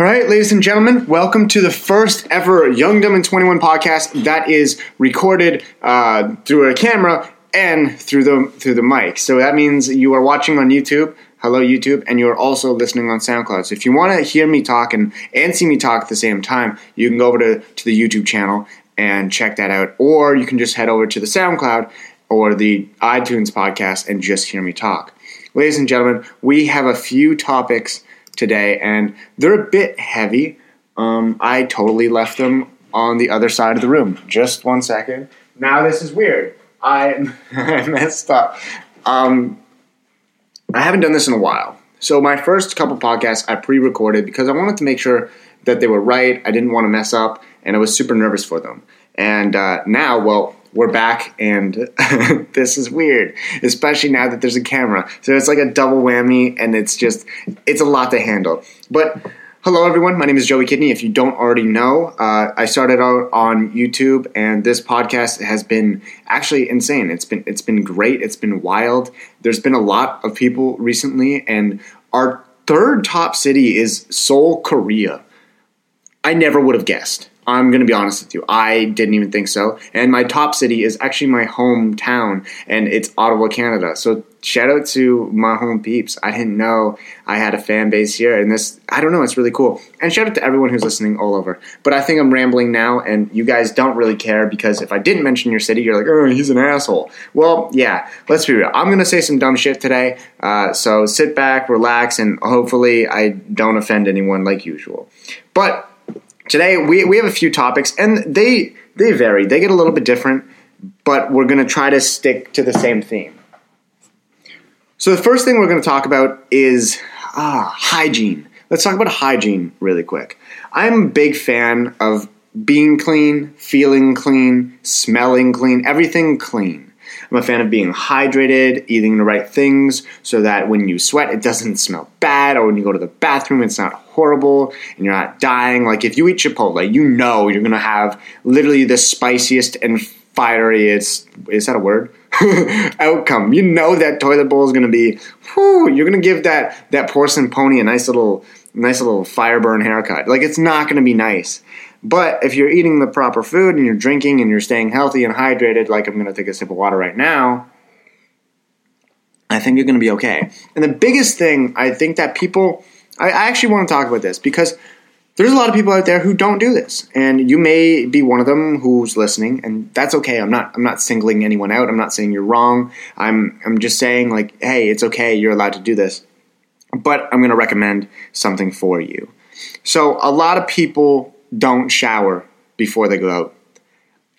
All right, ladies and gentlemen, welcome to the first ever Young, Dumb, and 21 podcast that is recorded uh, through a camera and through the through the mic. So that means you are watching on YouTube. Hello, YouTube, and you are also listening on SoundCloud. So if you want to hear me talk and, and see me talk at the same time, you can go over to, to the YouTube channel and check that out. Or you can just head over to the SoundCloud or the iTunes podcast and just hear me talk. Ladies and gentlemen, we have a few topics today, and they're a bit heavy. Um, I totally left them on the other side of the room. Just one second. Now this is weird. I, I messed up. Um, I haven't done this in a while. So my first couple podcasts I pre-recorded because I wanted to make sure that they were right. I didn't want to mess up, and I was super nervous for them. And uh, now, well, we're back, and this is weird, especially now that there's a camera. So it's like a double whammy, and it's just it's a lot to handle. But hello, everyone. My name is Joey Kidney. If you don't already know, uh, I started out on YouTube, and this podcast has been actually insane. It's been it's been great. It's been wild. There's been a lot of people recently, and our third top city is Seoul, Korea. I never would have guessed. I'm going to be honest with you. I didn't even think so. And my top city is actually my hometown, and it's Ottawa, Canada. So shout out to my home peeps. I didn't know I had a fan base here, and this, I don't know, it's really cool. And shout out to everyone who's listening all over. But I think I'm rambling now, and you guys don't really care because if I didn't mention your city, you're like, oh, he's an asshole. Well, yeah, let's be real. I'm to say some dumb shit today. Uh, so sit back, relax, and hopefully I don't offend anyone like usual. But today we, we have a few topics and they they vary. They get a little bit different but we're going to try to stick to the same theme. So the first thing we're going to talk about is ah, hygiene. Let's talk about hygiene really quick. I'm a big fan of being clean feeling clean smelling clean everything clean. I'm a fan of being hydrated, eating the right things so that when you sweat, it doesn't smell bad, or when you go to the bathroom, it's not horrible and you're not dying. Like if you eat Chipotle, you know you're gonna have literally the spiciest and fieriest is that a word? outcome. You know that toilet bowl is gonna be whew, you're gonna give that that porcelain pony a nice little nice little fire burn haircut. Like it's not gonna be nice. But if you're eating the proper food and you're drinking and you're staying healthy and hydrated, like I'm to take a sip of water right now, I think you're going to be okay. And the biggest thing I think that people, I, I actually want to talk about this because there's a lot of people out there who don't do this, and you may be one of them who's listening, and that's okay. I'm not I'm not singling anyone out. I'm not saying you're wrong. I'm I'm just saying like, hey, it's okay. You're allowed to do this. But I'm going to recommend something for you. So a lot of people don't shower before they go out.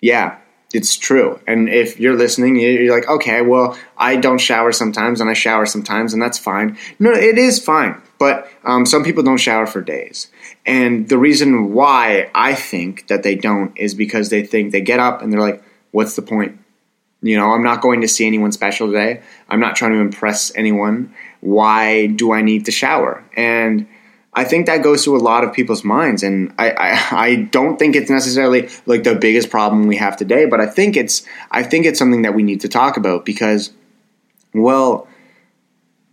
Yeah, it's true. And if you're listening, you're like, okay, well, I don't shower sometimes and I shower sometimes, and that's fine. No, it is fine. But um, some people don't shower for days. And the reason why I think that they don't is because they think they get up and they're like, what's the point? You know, I'm not going to see anyone special today. I'm not trying to impress anyone. Why do I need to shower? And I think that goes through a lot of people's minds, and I, I, I don't think it's necessarily like the biggest problem we have today, but I think it's I think it's something that we need to talk about because, well,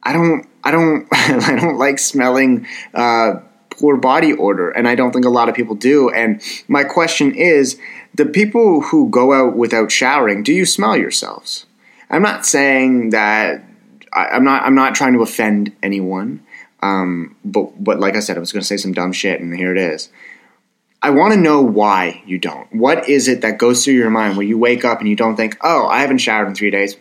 I don't I don't I don't like smelling uh, poor body odor, and I don't think a lot of people do. And my question is, the people who go out without showering, do you smell yourselves? I'm not saying that I, I'm not I'm not trying to offend anyone. Um, but but like I said, I was going to say some dumb shit, and here it is. I want to know why you don't. What is it that goes through your mind when you wake up and you don't think, "Oh, I haven't showered in three days.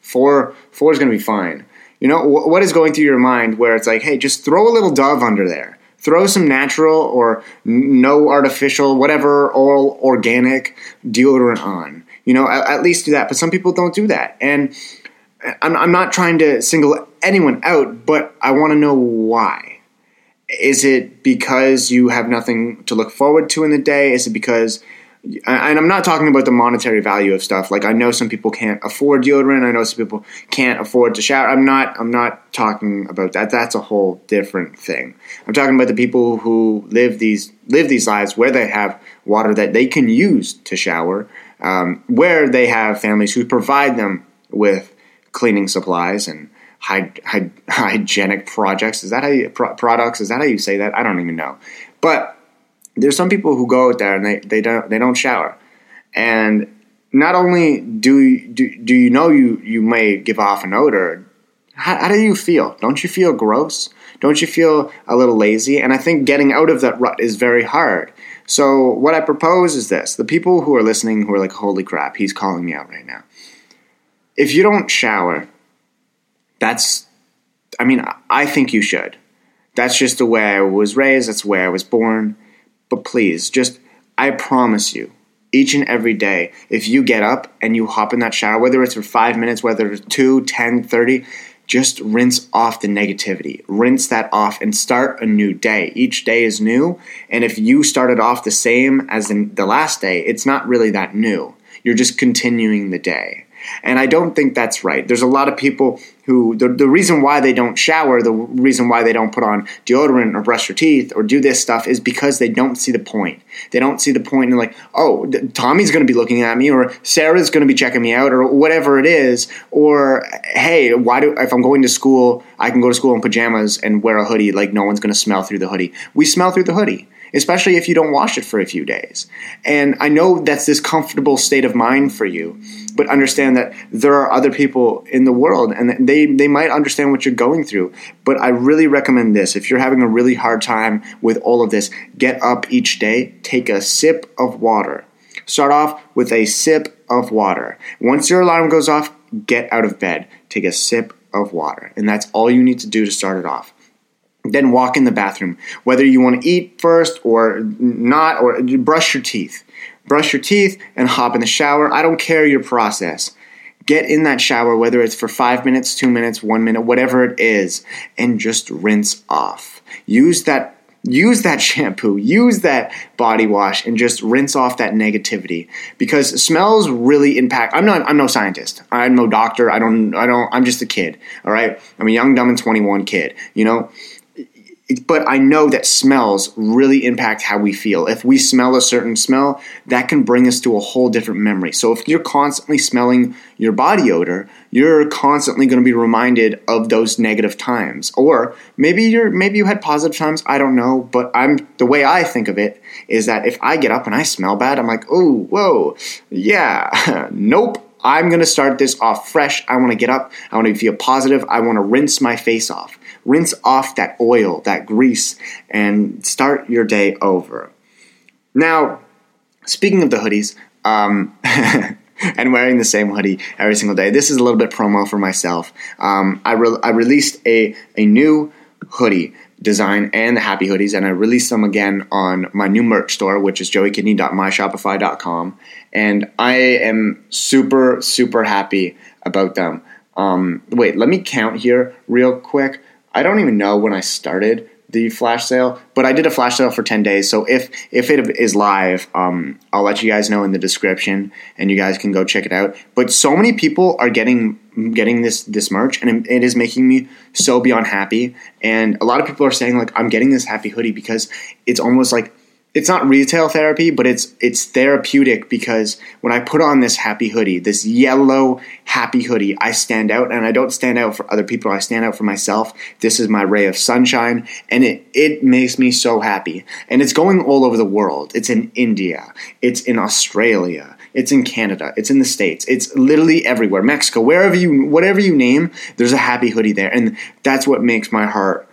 Four four is going to be fine." You know, wh- what is going through your mind where it's like, "Hey, just throw a little Dove under there." Throw some natural or no artificial, whatever, all organic deodorant on. You know, at, at least do that. But some people don't do that. And I'm, I'm not trying to single anyone out, but I want to know why. Is it because you have nothing to look forward to in the day? Is it because and I'm not talking about the monetary value of stuff. Like I know some people can't afford deodorant. I know some people can't afford to shower. I'm not. I'm not talking about that. That's a whole different thing. I'm talking about the people who live these live these lives where they have water that they can use to shower, um, where they have families who provide them with cleaning supplies and hy- hy- hygienic projects. Is that how you pro- products? Is that how you say that? I don't even know. But there's some people who go out there and they, they don't they don't shower, and not only do do, do you know you you may give off an odor, how, how do you feel? Don't you feel gross? Don't you feel a little lazy? And I think getting out of that rut is very hard. So what I propose is this: the people who are listening who are like, "Holy crap, he's calling me out right now." If you don't shower, that's, I mean, I think you should. That's just the way I was raised. That's the way I was born. But please, just, I promise you, each and every day, if you get up and you hop in that shower, whether it's for five minutes, whether it's two, ten, thirty, just rinse off the negativity. Rinse that off and start a new day. Each day is new. And if you started off the same as the last day, it's not really that new. You're just continuing the day. And I don't think that's right. There's a lot of people who, the, the reason why they don't shower, the reason why they don't put on deodorant or brush their teeth or do this stuff is because they don't see the point. They don't see the point in like, oh, Tommy's going to be looking at me or Sarah's going to be checking me out or whatever it is. Or, hey, why do, if I'm going to school, I can go to school in pajamas and wear a hoodie like no one's going to smell through the hoodie. We smell through the hoodie especially if you don't wash it for a few days. And I know that's this comfortable state of mind for you, but understand that there are other people in the world and they, they might understand what you're going through. But I really recommend this. If you're having a really hard time with all of this, get up each day, take a sip of water. Start off with a sip of water. Once your alarm goes off, get out of bed, take a sip of water. And that's all you need to do to start it off. Then walk in the bathroom. Whether you want to eat first or not, or brush your teeth. Brush your teeth and hop in the shower. I don't care your process. Get in that shower, whether it's for five minutes, two minutes, one minute, whatever it is, and just rinse off. Use that use that shampoo, use that body wash, and just rinse off that negativity because smells really impact. I'm not. I'm no scientist. I'm no doctor. I don't. I don't. I'm just a kid. All right. I'm a young, dumb, and 21 kid. You know but I know that smells really impact how we feel. If we smell a certain smell, that can bring us to a whole different memory. So if you're constantly smelling your body odor, you're constantly going to be reminded of those negative times. Or maybe you're maybe you had positive times, I don't know, but I'm the way I think of it is that if I get up and I smell bad, I'm like, "Oh, whoa. Yeah. nope. I'm going to start this off fresh. I want to get up. I want to feel positive. I want to rinse my face off rinse off that oil, that grease, and start your day over. Now, speaking of the hoodies, um, and wearing the same hoodie every single day, this is a little bit promo for myself. Um, I, re- I released a, a new hoodie design and the happy hoodies and i released them again on my new merch store which is joeykidney.myshopify.com and i am super super happy about them um, wait let me count here real quick I don't even know when I started the flash sale, but I did a flash sale for 10 days. So if if it is live, um, I'll let you guys know in the description and you guys can go check it out. But so many people are getting getting this this merch and it is making me so beyond happy. And a lot of people are saying like I'm getting this happy hoodie because it's almost like it's not retail therapy, but it's it's therapeutic because when I put on this happy hoodie, this yellow happy hoodie, I stand out and I don't stand out for other people, I stand out for myself. This is my ray of sunshine and it it makes me so happy. And it's going all over the world. It's in India, it's in Australia, it's in Canada, it's in the States, it's literally everywhere. Mexico, wherever you whatever you name, there's a happy hoodie there. And that's what makes my heart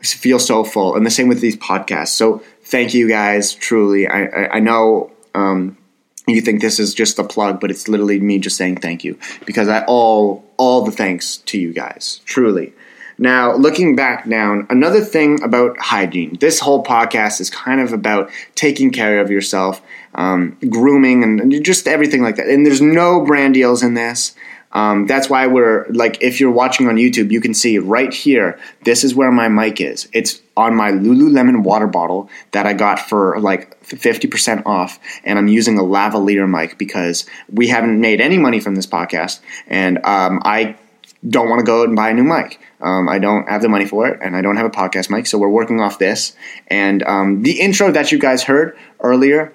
feel so full. And the same with these podcasts. So thank you guys, truly. I, I, I know um, you think this is just a plug, but it's literally me just saying thank you because I all all the thanks to you guys, truly. Now, looking back down, another thing about hygiene. This whole podcast is kind of about taking care of yourself, um, grooming, and just everything like that. And there's no brand deals in this. Um, that's why we're like, if you're watching on YouTube, you can see right here. This is where my mic is. It's on my Lululemon water bottle that I got for like 50% off, and I'm using a lavalier mic because we haven't made any money from this podcast, and um, I don't want to go out and buy a new mic. Um, I don't have the money for it, and I don't have a podcast mic, so we're working off this. And um, the intro that you guys heard earlier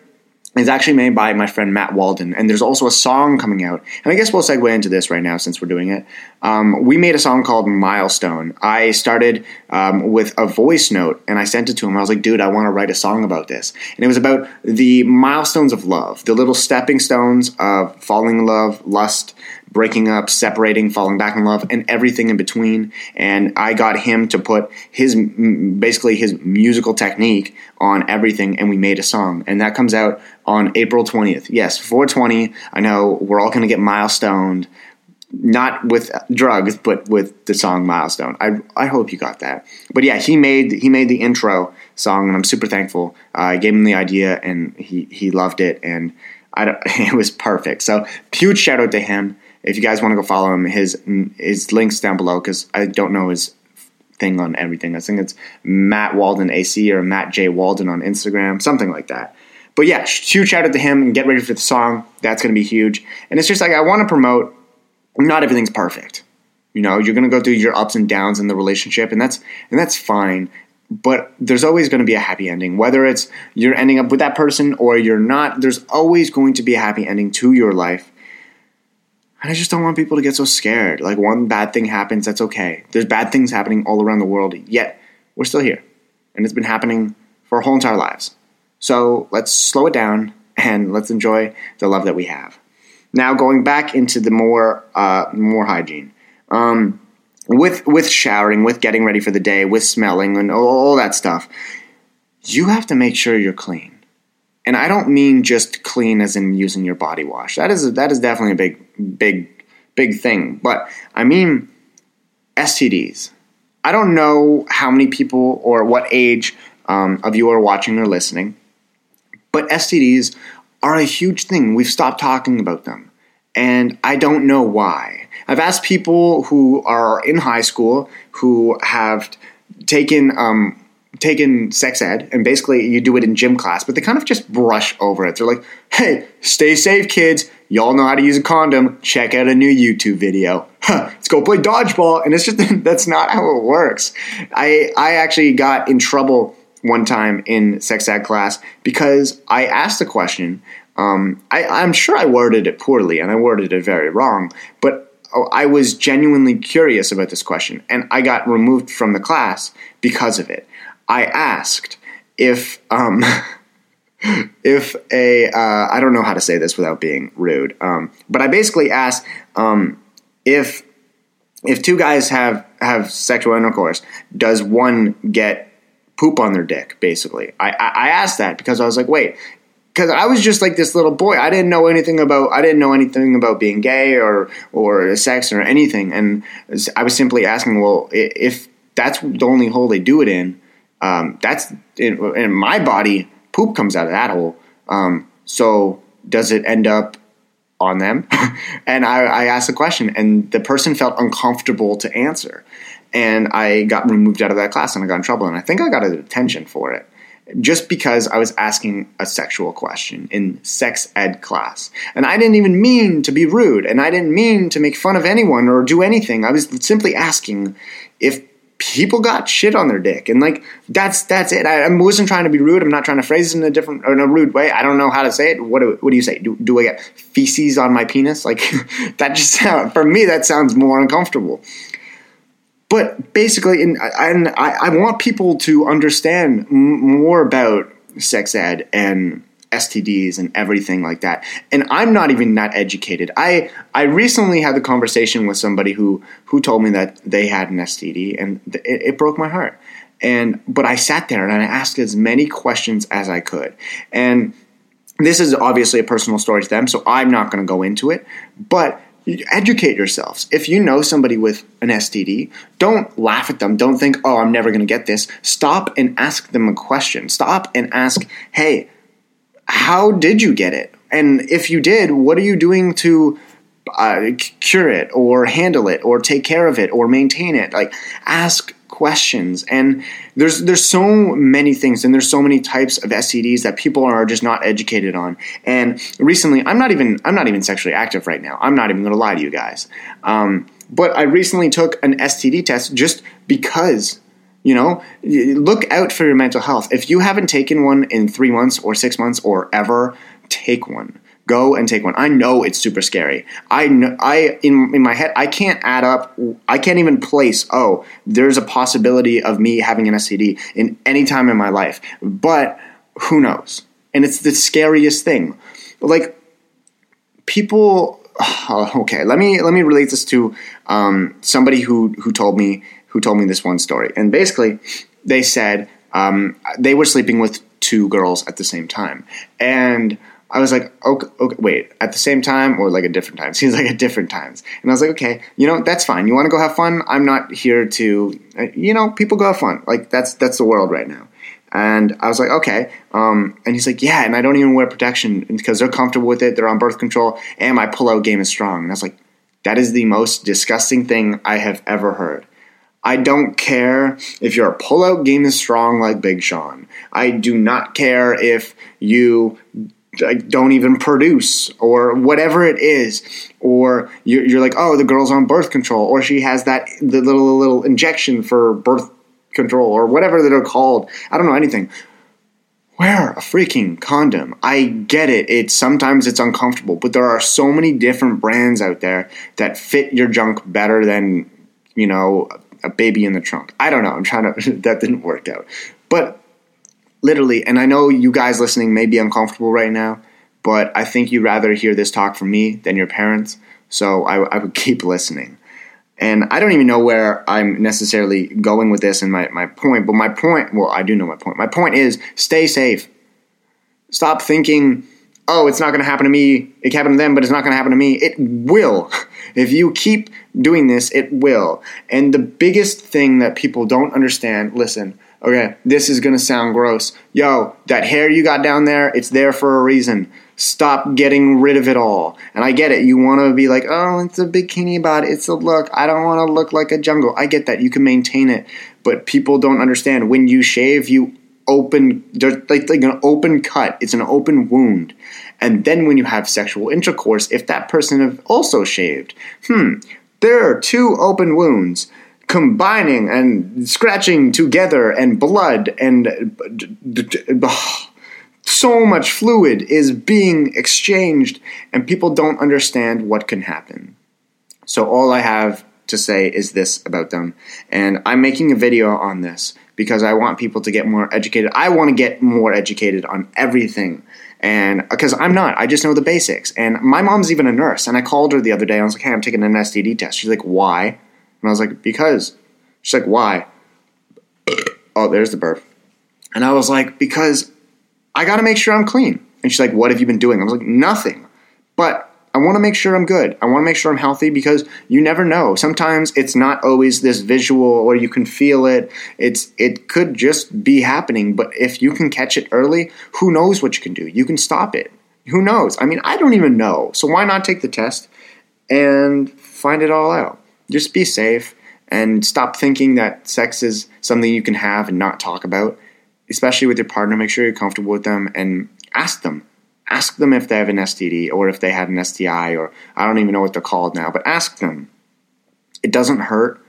is actually made by my friend Matt Walden, and there's also a song coming out. And I guess we'll segue into this right now since we're doing it. Um, we made a song called Milestone. I started um, with a voice note, and I sent it to him. I was like, "Dude, I want to write a song about this." And it was about the milestones of love, the little stepping stones of falling in love, lust, breaking up, separating, falling back in love, and everything in between. And I got him to put his basically his musical technique on everything, and we made a song. And that comes out on April 20th. Yes, 420. I know we're all going to get milestoned, not with drugs, but with the song Milestone. I, I hope you got that. But yeah, he made he made the intro song, and I'm super thankful. Uh, I gave him the idea, and he he loved it, and I don't, it was perfect. So huge shout out to him. If you guys want to go follow him, his his links down below because I don't know his thing on everything. I think it's Matt Walden AC or Matt J Walden on Instagram, something like that. But yeah, huge shout out to him and get ready for the song. That's going to be huge. And it's just like I want to promote. Not everything's perfect. You know, you're going to go through your ups and downs in the relationship, and that's and that's fine. But there's always going to be a happy ending, whether it's you're ending up with that person or you're not. There's always going to be a happy ending to your life and I just don't want people to get so scared. Like one bad thing happens, that's okay. There's bad things happening all around the world, yet we're still here. And it's been happening for our whole entire lives. So let's slow it down and let's enjoy the love that we have. Now going back into the more uh, more hygiene. Um, with with showering, with getting ready for the day, with smelling and all, all that stuff, you have to make sure you're clean and I don't mean just clean as in using your body wash. That is that is definitely a big big big thing. But I mean STDs. I don't know how many people or what age um, of you are watching or listening, but STDs are a huge thing. We've stopped talking about them, and I don't know why. I've asked people who are in high school who have taken um, taken sex ed and basically you do it in gym class, but they kind of just brush over it. They're like, hey, stay safe, kids. Y'all know how to use a condom. Check out a new YouTube video. Huh, let's go play dodgeball. And it's just, that's not how it works. I, I actually got in trouble one time in sex ed class because I asked a question. Um, I, I'm sure I worded it poorly and I worded it very wrong, but I was genuinely curious about this question and I got removed from the class because of it. I asked if um, if a uh, I don't know how to say this without being rude, um, but I basically asked um, if if two guys have have sexual intercourse, does one get poop on their dick? Basically, I I asked that because I was like, wait, because I was just like this little boy. I didn't know anything about I didn't know anything about being gay or or sex or anything, and I was simply asking, well, if that's the only hole they do it in, um, that's in, in, my body. Poop comes out of that hole. Um, so does it end up on them? and I, I asked the question, and the person felt uncomfortable to answer, and I got removed out of that class, and I got in trouble, and I think I got a detention for it. Just because I was asking a sexual question in sex ed class. And I didn't even mean to be rude, and I didn't mean to make fun of anyone or do anything. I was simply asking if people got shit on their dick, and like that's that's it. I, I, wasn't trying to be rude. I'm not trying to phrase it in a different or in a rude way. I don't know how to say it. What do, what do you say? Do, do I get feces on my penis? Like that just sound for me that sounds more uncomfortable. But basically, and, and I, I want people to understand more about sex ed and STDs and everything like that. And I'm not even that educated. I I recently had the conversation with somebody who who told me that they had an STD, and it, it broke my heart. And but I sat there and I asked as many questions as I could. And this is obviously a personal story to them, so I'm not going to go into it. But educate yourselves. If you know somebody with an STD, don't laugh at them. Don't think, oh, I'm never going to get this. Stop and ask them a question. Stop and ask, hey, how did you get it? And if you did, what are you doing to uh, cure it or handle it or take care of it or maintain it? Like, ask questions. And there's there's so many things and there's so many types of STDs that people are just not educated on. And recently, I'm not even I'm not even sexually active right now. I'm not even going to lie to you guys. Um, but I recently took an STD test just because you know, look out for your mental health. If you haven't taken one in three months or six months or ever, take one. Go and take one. I know it's super scary. I know, I in in my head I can't add up. I can't even place. Oh, there's a possibility of me having an STD in any time in my life. But who knows? And it's the scariest thing. Like people. Okay, let me let me relate this to um, somebody who who told me who told me this one story. And basically, they said um, they were sleeping with two girls at the same time, and I was like, okay, okay, wait, at the same time or like at different times? Seems like at different times. And I was like, okay, you know, that's fine. You want to go have fun? I'm not here to, uh, you know, people go have fun. Like that's that's the world right now. And I was like, okay. Um, and he's like, yeah. And I don't even wear protection because they're comfortable with it. They're on birth control, and my pull-out game is strong. And I was like, that is the most disgusting thing I have ever heard. I don't care if your pull-out game is strong like Big Sean. I do not care if you don't even produce or whatever it is. Or you're, like oh the girl's on birth control. Or she has that the little little injection for birth control or whatever they're called. I don't know anything. Wear a freaking condom. I get it. It's sometimes it's uncomfortable but there are so many different brands out there that fit your junk better than you know a baby in the trunk i don't know i'm trying to that didn't work out but literally, and I know you guys listening may be uncomfortable right now, but I think you'd rather hear this talk from me than your parents. So I, I would keep listening. And I don't even know where I'm necessarily going with this and my, my point, but my point, well, I do know my point. My point is stay safe. Stop thinking, oh, it's not going to happen to me. It happened to them, but it's not going to happen to me. It will. If you keep doing this, it will. And the biggest thing that people don't understand listen, okay, this is going to sound gross. Yo, that hair you got down there, it's there for a reason. Stop getting rid of it all. And I get it. You want to be like, oh, it's a bikini it. It's a look. I don't want to look like a jungle. I get that. You can maintain it. But people don't understand. When you shave, you open, like, like an open cut. It's an open wound. And then when you have sexual intercourse, if that person have also shaved, hmm, there are two open wounds combining and scratching together and blood and so much fluid is being exchanged and people don't understand what can happen. So all I have to say is this about them. And I'm making a video on this because I want people to get more educated. I want to get more educated on everything. And uh, because I'm not, I just know the basics. And my mom's even a nurse. And I called her the other day. I was like, hey, I'm taking an STD test. She's like, why? And I was like, because. She's like, why? oh, there's the burp. And I was like, because I got to make sure I'm clean. And she's like, what have you been doing? I was like, nothing. But want to make sure I'm good. I want to make sure I'm healthy because you never know. Sometimes it's not always this visual or you can feel it. It's it could just be happening, but if you can catch it early, who knows what you can do? You can stop it. Who knows? I mean, I don't even know. So why not take the test and find it all out? Just be safe and stop thinking that sex is something you can have and not talk about, especially with your partner. Make sure you're comfortable with them and ask them. Ask them if they have an STD or if they had an STI or I don't even know what they're called now, but ask them. It doesn't hurt.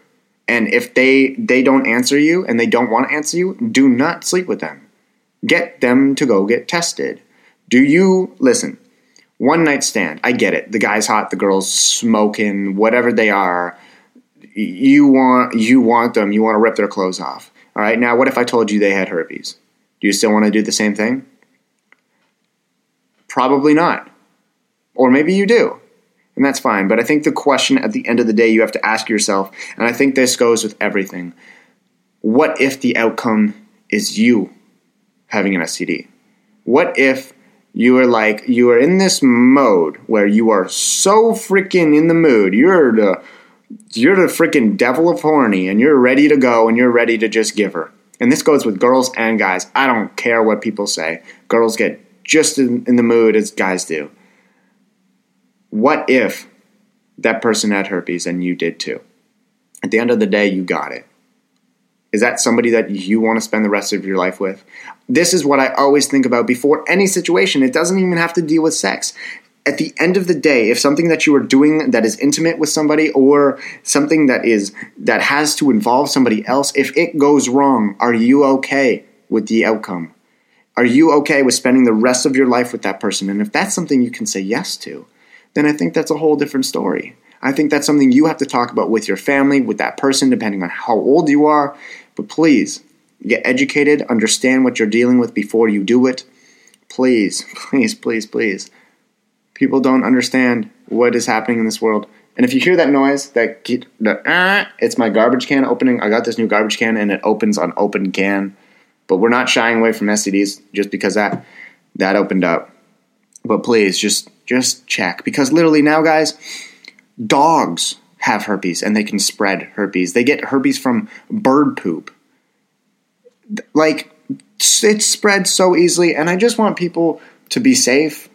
And if they they don't answer you and they don't want to answer you, do not sleep with them. Get them to go get tested. Do you listen? One night stand. I get it. The guy's hot, the girl's smoking, whatever they are you want you want them, you want to rip their clothes off. All right. Now, what if I told you they had herpes? Do you still want to do the same thing? Probably not. Or maybe you do. And that's fine. But I think the question at the end of the day you have to ask yourself, and I think this goes with everything what if the outcome is you having an STD? What if you are like you are in this mode where you are so freaking in the mood. You're the you're the freaking devil of horny and you're ready to go and you're ready to just give her. And this goes with girls and guys. I don't care what people say. Girls get just in, in the mood as guys do. What if that person had herpes and you did too? At the end of the day, you got it. Is that somebody that you want to spend the rest of your life with? This is what I always think about before any situation. It doesn't even have to deal with sex. At the end of the day, if something that you are doing that is intimate with somebody or something that is that has to involve somebody else, if it goes wrong, are you okay with the outcome? Are you okay with spending the rest of your life with that person? And if that's something you can say yes to, then I think that's a whole different story. I think that's something you have to talk about with your family, with that person, depending on how old you are. But please get educated, understand what you're dealing with before you do it. Please, please, please, please. People don't understand what is happening in this world. And if you hear that noise, that the, uh, it's my garbage can opening. I got this new garbage can and it opens on open can. But we're not shying away from STDs just because that that opened up. But please just just check because literally now guys, dogs have herpes and they can spread herpes. They get herpes from bird poop. Like, it spreads so easily, and I just want people to be safe.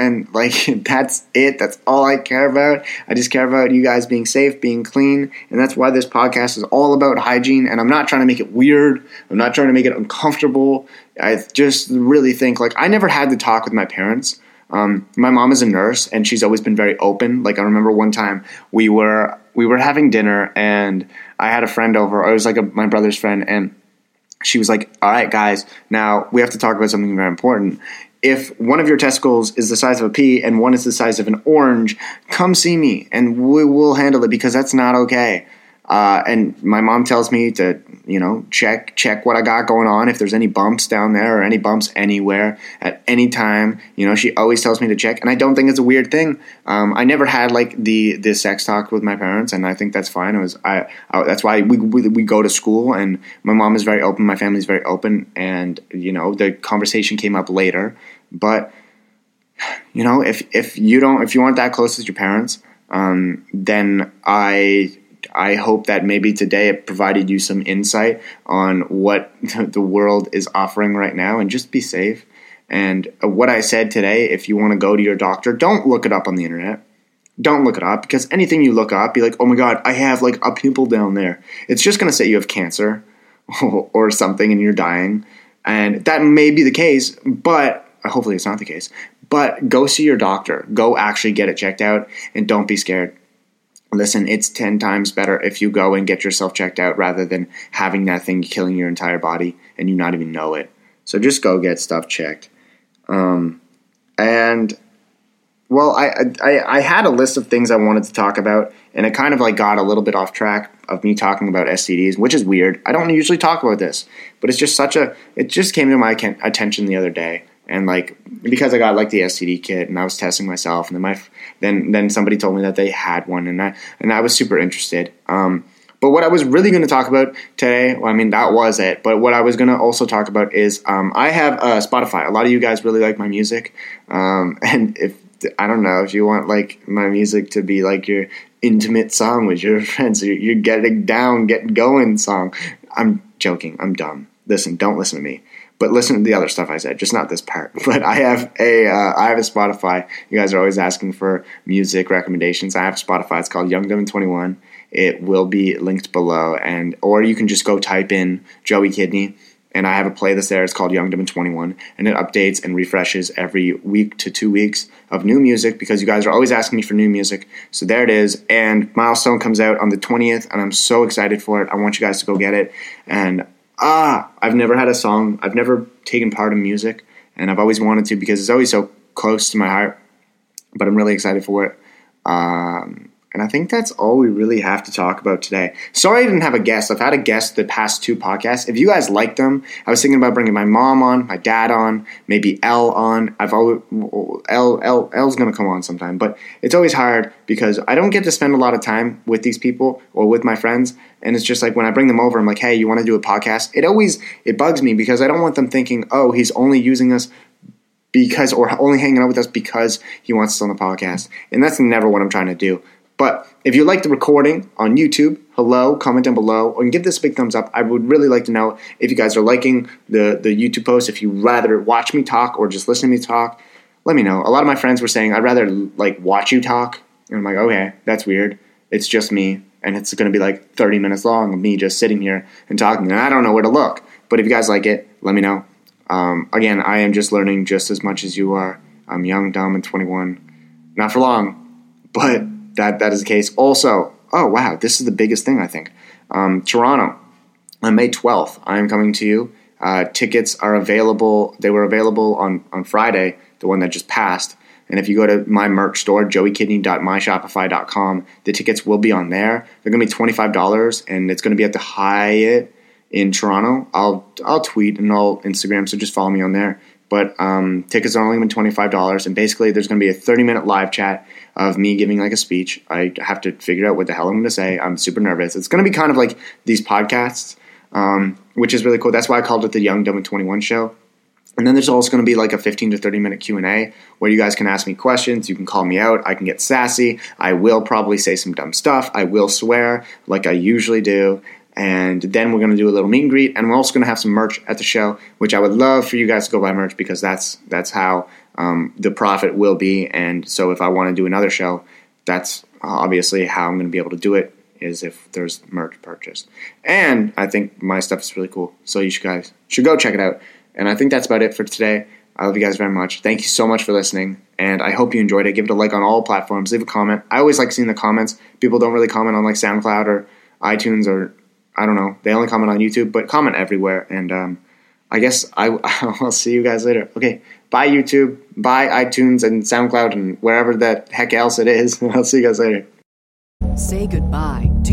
And, like, that's it. That's all I care about. I just care about you guys being safe, being clean. And that's why this podcast is all about hygiene. And I'm not trying to make it weird, I'm not trying to make it uncomfortable. I just really think, like, I never had to talk with my parents um, my mom is a nurse, and she's always been very open. Like I remember one time we were we were having dinner, and I had a friend over. I was like a, my brother's friend, and she was like, "All right, guys, now we have to talk about something very important. If one of your testicles is the size of a pea and one is the size of an orange, come see me, and we will handle it because that's not okay." Uh, and my mom tells me to, you know, check check what I got going on. If there's any bumps down there or any bumps anywhere at any time, you know, she always tells me to check. And I don't think it's a weird thing. Um, I never had like the the sex talk with my parents, and I think that's fine. It was I, I that's why we, we we go to school, and my mom is very open, my family's very open, and you know, the conversation came up later, but you know, if if you don't if you aren't that close with your parents, um, then I I hope that maybe today it provided you some insight on what the world is offering right now and just be safe. And uh, what I said today, if you want to go to your doctor, don't look it up on the internet. Don't look it up because anything you look up, be like, oh my God, I have like a pimple down there. It's just going to say you have cancer or something and you're dying. And that may be the case, but uh, hopefully it's not the case. But go see your doctor. Go actually get it checked out and don't be scared listen, it's 10 times better if you go and get yourself checked out rather than having that thing killing your entire body and you not even know it. So just go get stuff checked. Um, and well, I, I I had a list of things I wanted to talk about, and it kind of like got a little bit off track of me talking about STDs, which is weird. I don't usually talk about this, but it's just such a it just came to my attention the other day, and like because I got like the STD kit and I was testing myself, and then my then then somebody told me that they had one, and I and I was super interested. Um, but what I was really going to talk about today, well, I mean that was it. But what I was going to also talk about is um, I have uh, Spotify. A lot of you guys really like my music, um, and if I don't know if you want like my music to be like your intimate song with your friends, you're, you're getting down, getting going song. I'm joking. I'm dumb. Listen, don't listen to me. But listen to the other stuff I said, just not this part. But I have a uh, I have a Spotify. You guys are always asking for music recommendations. I have Spotify. It's called Young Dumb Twenty One. It will be linked below, and or you can just go type in Joey Kidney, and I have a playlist there. It's called Young Dumb Twenty One, and it updates and refreshes every week to two weeks of new music because you guys are always asking me for new music. So there it is, and Milestone comes out on the twentieth, and I'm so excited for it. I want you guys to go get it, and ah, I've never had a song. I've never taken part in music, and I've always wanted to because it's always so close to my heart. But I'm really excited for it. Um, And I think that's all we really have to talk about today. Sorry I didn't have a guest. I've had a guest the past two podcasts. If you guys like them, I was thinking about bringing my mom on, my dad on, maybe L on. I've always L L L's gonna come on sometime, but it's always hard because I don't get to spend a lot of time with these people or with my friends. And it's just like when I bring them over, I'm like, hey, you want to do a podcast? It always it bugs me because I don't want them thinking, oh, he's only using us because or only hanging out with us because he wants us on the podcast. And that's never what I'm trying to do. But if you like the recording on YouTube, hello, comment down below and give this big thumbs up. I would really like to know if you guys are liking the, the YouTube post, if you rather watch me talk or just listen to me talk. Let me know. A lot of my friends were saying I'd rather like watch you talk. And I'm like, okay, that's weird. It's just me. And it's going to be like 30 minutes long of me just sitting here and talking. And I don't know where to look. But if you guys like it, let me know. Um, again, I am just learning just as much as you are. I'm young, dumb, and 21. Not for long, but that that is the case. Also, oh wow, this is the biggest thing I think. Um, Toronto, on May 12th, I am coming to you. Uh, tickets are available. They were available on on Friday, the one that just passed. And if you go to my merch store, joeykidney.myshopify.com, the tickets will be on there. They're going to be $25 and it's going to be at the Hyatt in Toronto. I'll I'll tweet and I'll Instagram, so just follow me on there. But um, tickets are only going to be twenty five dollars, and basically there's going to be a thirty minute live chat of me giving like a speech. I have to figure out what the hell I'm going to say. I'm super nervous. It's going to be kind of like these podcasts, um, which is really cool. That's why I called it the Young Dumb and Twenty One Show. And then there's also going to be like a 15 to 30 minute Q&A where you guys can ask me questions, you can call me out, I can get sassy, I will probably say some dumb stuff, I will swear like I usually do, and then we're going to do a little meet and greet, and we're also going to have some merch at the show, which I would love for you guys to go buy merch because that's that's how um, the profit will be. And so, if I want to do another show, that's obviously how I'm going to be able to do it is if there's merch purchased. And I think my stuff is really cool, so you should guys should go check it out. And I think that's about it for today. I love you guys very much. Thank you so much for listening, and I hope you enjoyed it. Give it a like on all platforms. Leave a comment. I always like seeing the comments. People don't really comment on like SoundCloud or iTunes or I don't know. They only comment on YouTube, but comment everywhere. And um, I guess I, I'll see you guys later. Okay, bye YouTube, bye iTunes and SoundCloud and wherever the heck else it is. I'll see you guys later. Say goodbye